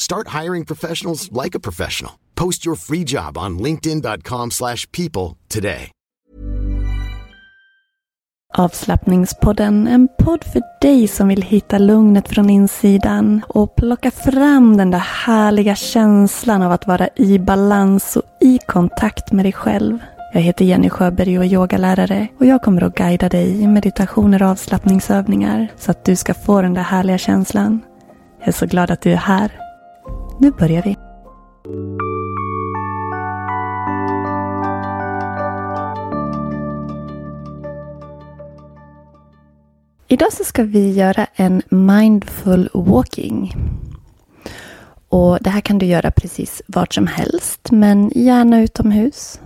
Start hiring professionals like a professional. Post your free job on linkedin.com/people slash people today. Avslappningspodden, en podd för dig som vill hitta lugnet från insidan och plocka fram den där härliga känslan av att vara i balans och i kontakt med dig själv. Jag heter Jenny Sjöberg och är yogalärare och jag kommer att guida dig i meditationer och avslappningsövningar så att du ska få den där härliga känslan. Jag är så glad att du är här. Nu börjar vi. Idag så ska vi göra en mindful walking. Och Det här kan du göra precis vart som helst, men gärna utomhus.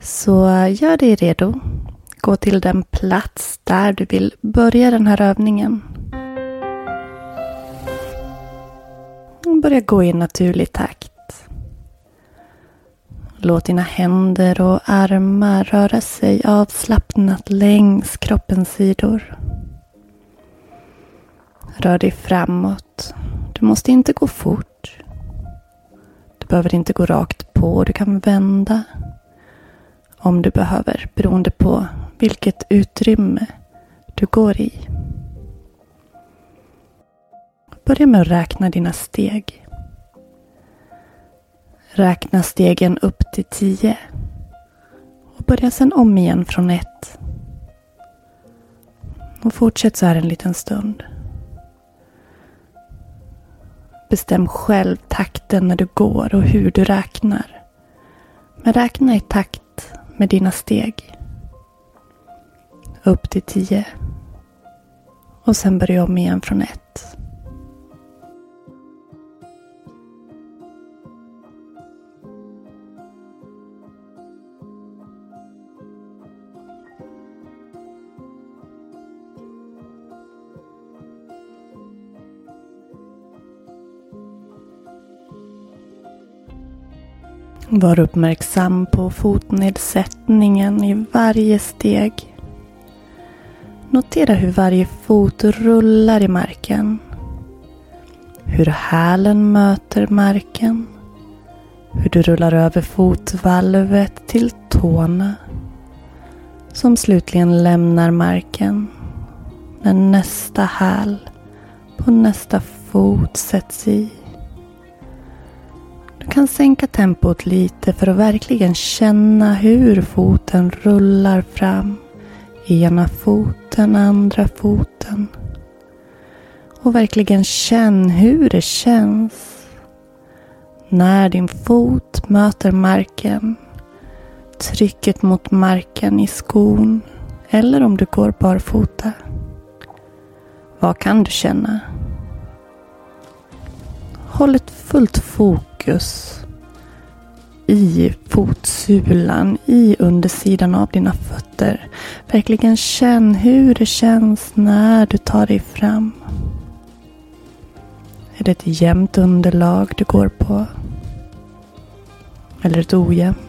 Så gör dig redo. Gå till den plats där du vill börja den här övningen. Börja gå i naturlig takt. Låt dina händer och armar röra sig avslappnat längs kroppens sidor. Rör dig framåt. Du måste inte gå fort. Du behöver inte gå rakt på. Du kan vända om du behöver beroende på vilket utrymme du går i. Börja med att räkna dina steg. Räkna stegen upp till tio. Och börja sedan om igen från ett. Och fortsätt så här en liten stund. Bestäm själv takten när du går och hur du räknar. Men räkna i takt med dina steg. Upp till tio. Och sen börja om igen från ett. Var uppmärksam på fotnedsättningen i varje steg. Notera hur varje fot rullar i marken. Hur hälen möter marken. Hur du rullar över fotvalvet till tårna. Som slutligen lämnar marken när nästa häl på nästa fot sätts i. Du kan sänka tempot lite för att verkligen känna hur foten rullar fram. Ena foten, andra foten. Och verkligen känn hur det känns. När din fot möter marken. Trycket mot marken i skon. Eller om du går barfota. Vad kan du känna? Håll ett fullt fokus i fotsulan, i undersidan av dina fötter. Verkligen känn hur det känns när du tar dig fram. Är det ett jämnt underlag du går på? Eller ett ojämnt?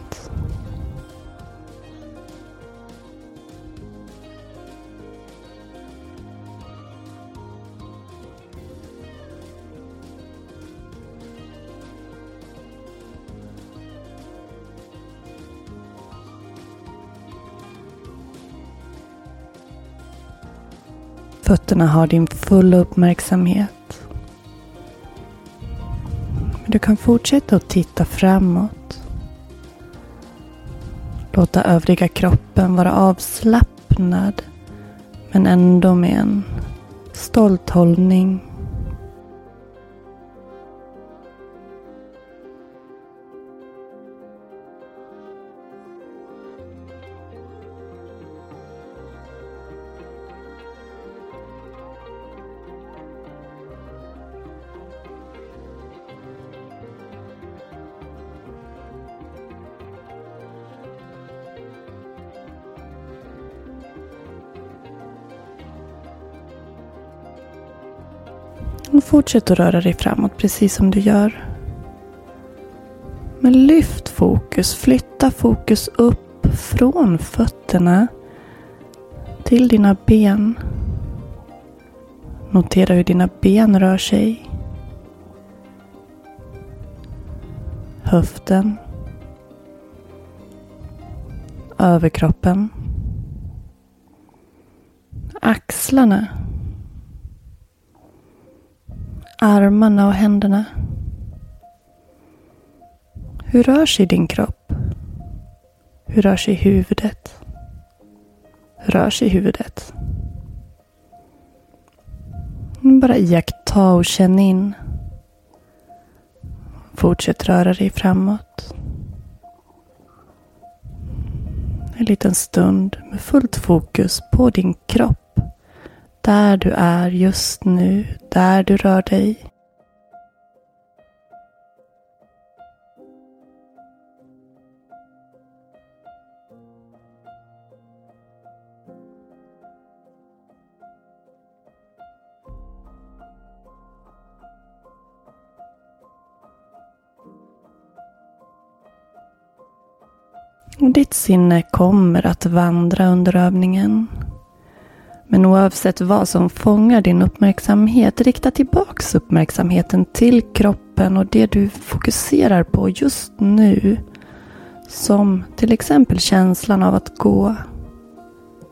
Fötterna har din fulla uppmärksamhet. Men du kan fortsätta att titta framåt. Låta övriga kroppen vara avslappnad men ändå med en stolt hållning Och fortsätt att röra dig framåt precis som du gör. Men lyft fokus, flytta fokus upp från fötterna till dina ben. Notera hur dina ben rör sig. Höften. Överkroppen. Axlarna armarna och händerna. Hur rör sig din kropp? Hur rör sig huvudet? Hur rör sig huvudet? Bara iaktta och känn in. Fortsätt röra dig framåt. En liten stund med fullt fokus på din kropp. Där du är just nu, där du rör dig. ditt sinne kommer att vandra under övningen. Men oavsett vad som fångar din uppmärksamhet, rikta tillbaks uppmärksamheten till kroppen och det du fokuserar på just nu. Som till exempel känslan av att gå,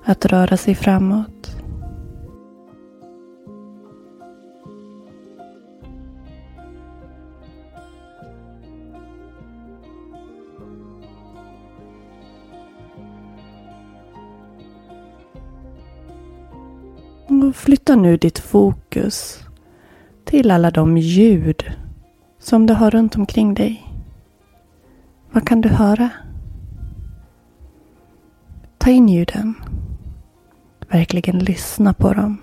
att röra sig framåt. Och flytta nu ditt fokus till alla de ljud som du har runt omkring dig. Vad kan du höra? Ta in ljuden. Verkligen lyssna på dem.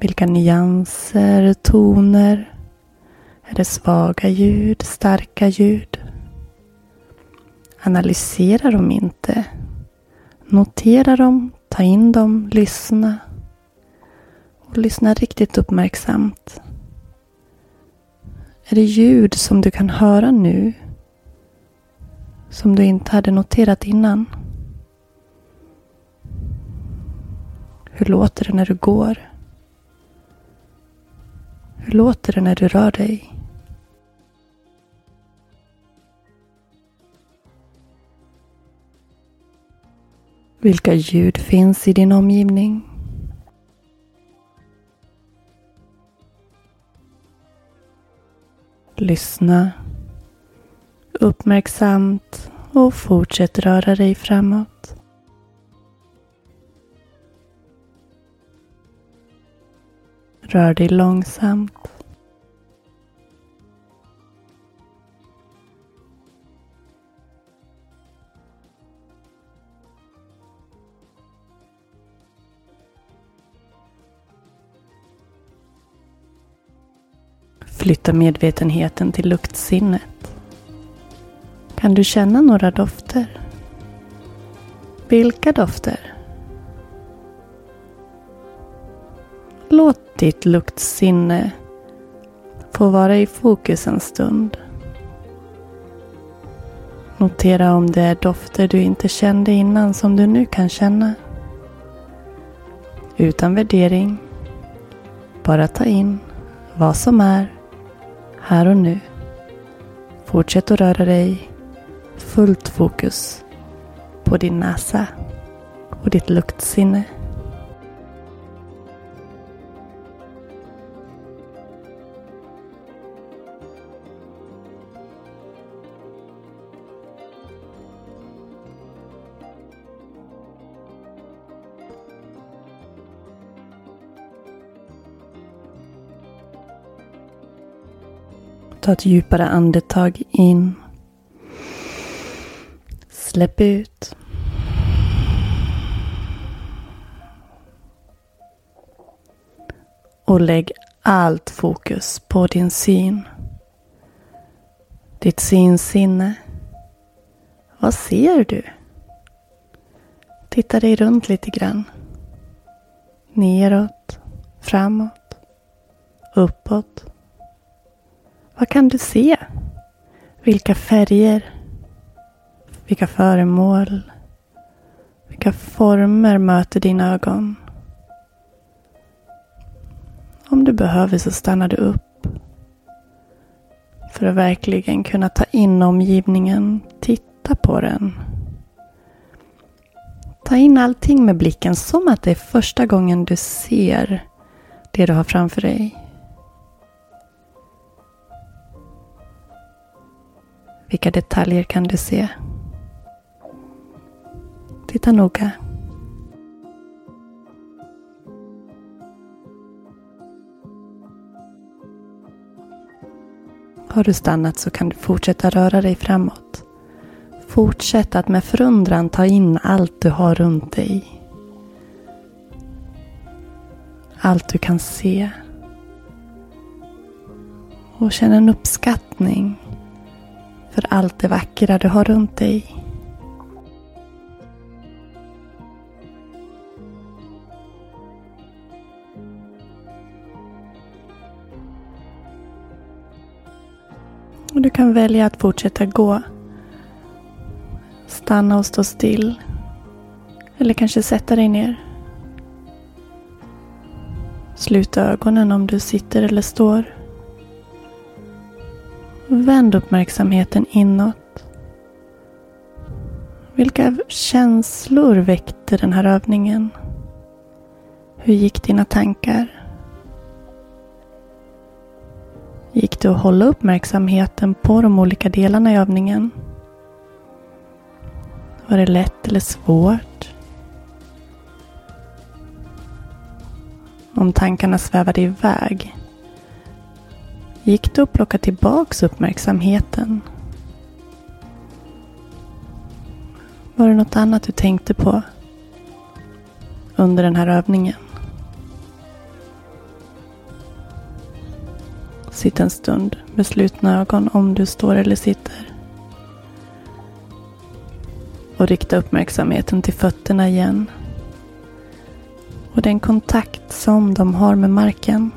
Vilka nyanser, toner? Är det svaga ljud, starka ljud? Analysera dem inte. Notera dem, Ta in dem, lyssna. Och lyssna riktigt uppmärksamt. Är det ljud som du kan höra nu? Som du inte hade noterat innan? Hur låter det när du går? Hur låter det när du rör dig? Vilka ljud finns i din omgivning? Lyssna uppmärksamt och fortsätt röra dig framåt. Rör dig långsamt. Flytta medvetenheten till luktsinnet. Kan du känna några dofter? Vilka dofter? Låt ditt luktsinne få vara i fokus en stund. Notera om det är dofter du inte kände innan som du nu kan känna. Utan värdering. Bara ta in vad som är här och nu. Fortsätt att röra dig. Fullt fokus på din näsa och ditt luktsinne. Ta ett djupare andetag in. Släpp ut. Och lägg allt fokus på din syn. Ditt synsinne. Vad ser du? Titta dig runt lite grann. Neråt, framåt, uppåt. Vad kan du se? Vilka färger? Vilka föremål? Vilka former möter dina ögon? Om du behöver så stannar du upp. För att verkligen kunna ta in omgivningen, titta på den. Ta in allting med blicken som att det är första gången du ser det du har framför dig. Vilka detaljer kan du se? Titta noga. Har du stannat så kan du fortsätta röra dig framåt. Fortsätt att med förundran ta in allt du har runt dig. Allt du kan se. Och känn en uppskattning för allt det vackra du har runt dig. Och du kan välja att fortsätta gå. Stanna och stå still. Eller kanske sätta dig ner. Sluta ögonen om du sitter eller står. Vänd uppmärksamheten inåt. Vilka känslor väckte den här övningen? Hur gick dina tankar? Gick det att hålla uppmärksamheten på de olika delarna i övningen? Var det lätt eller svårt? Om tankarna svävade iväg, gick det att plocka tillbaks uppmärksamheten? Var det något annat du tänkte på under den här övningen? Sitt en stund med slutna ögon om du står eller sitter. Och rikta uppmärksamheten till fötterna igen. Och den kontakt som de har med marken.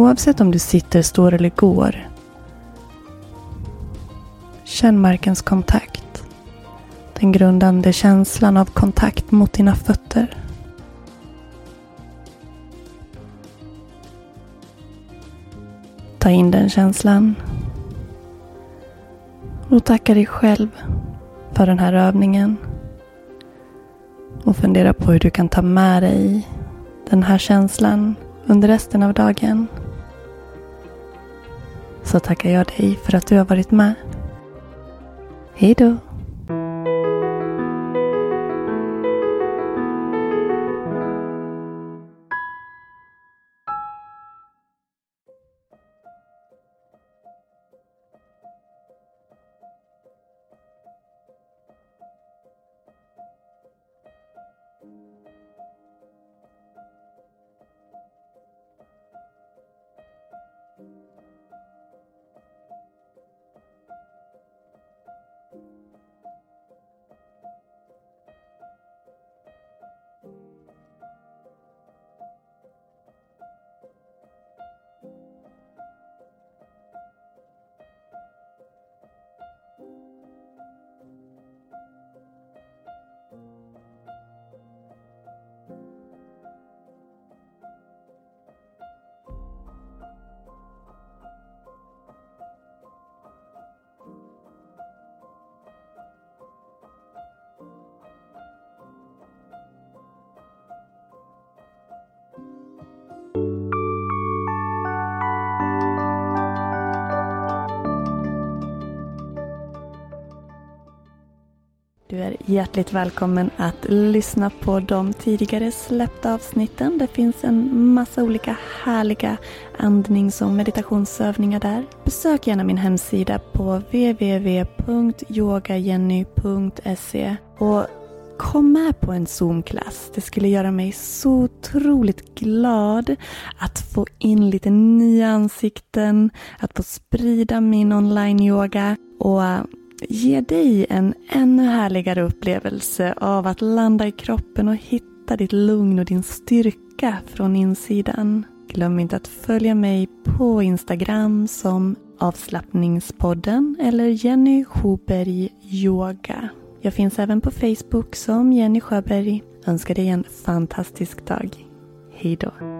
Oavsett om du sitter, står eller går. Känn markens kontakt. Den grundande känslan av kontakt mot dina fötter. Ta in den känslan. Och tacka dig själv för den här övningen. Och fundera på hur du kan ta med dig den här känslan under resten av dagen. Så tackar jag dig för att du har varit med. Hejdå. Är hjärtligt välkommen att lyssna på de tidigare släppta avsnitten. Det finns en massa olika härliga andnings och meditationsövningar där. Besök gärna min hemsida på www.yogajenny.se och kom med på en Zoom-klass. Det skulle göra mig så otroligt glad att få in lite nya ansikten, att få sprida min online-yoga och ge dig en ännu härligare upplevelse av att landa i kroppen och hitta ditt lugn och din styrka från insidan. Glöm inte att följa mig på Instagram som avslappningspodden eller Jenny Sjöberg Yoga. Jag finns även på Facebook som Jenny Sjöberg. Önskar dig en fantastisk dag. Hejdå.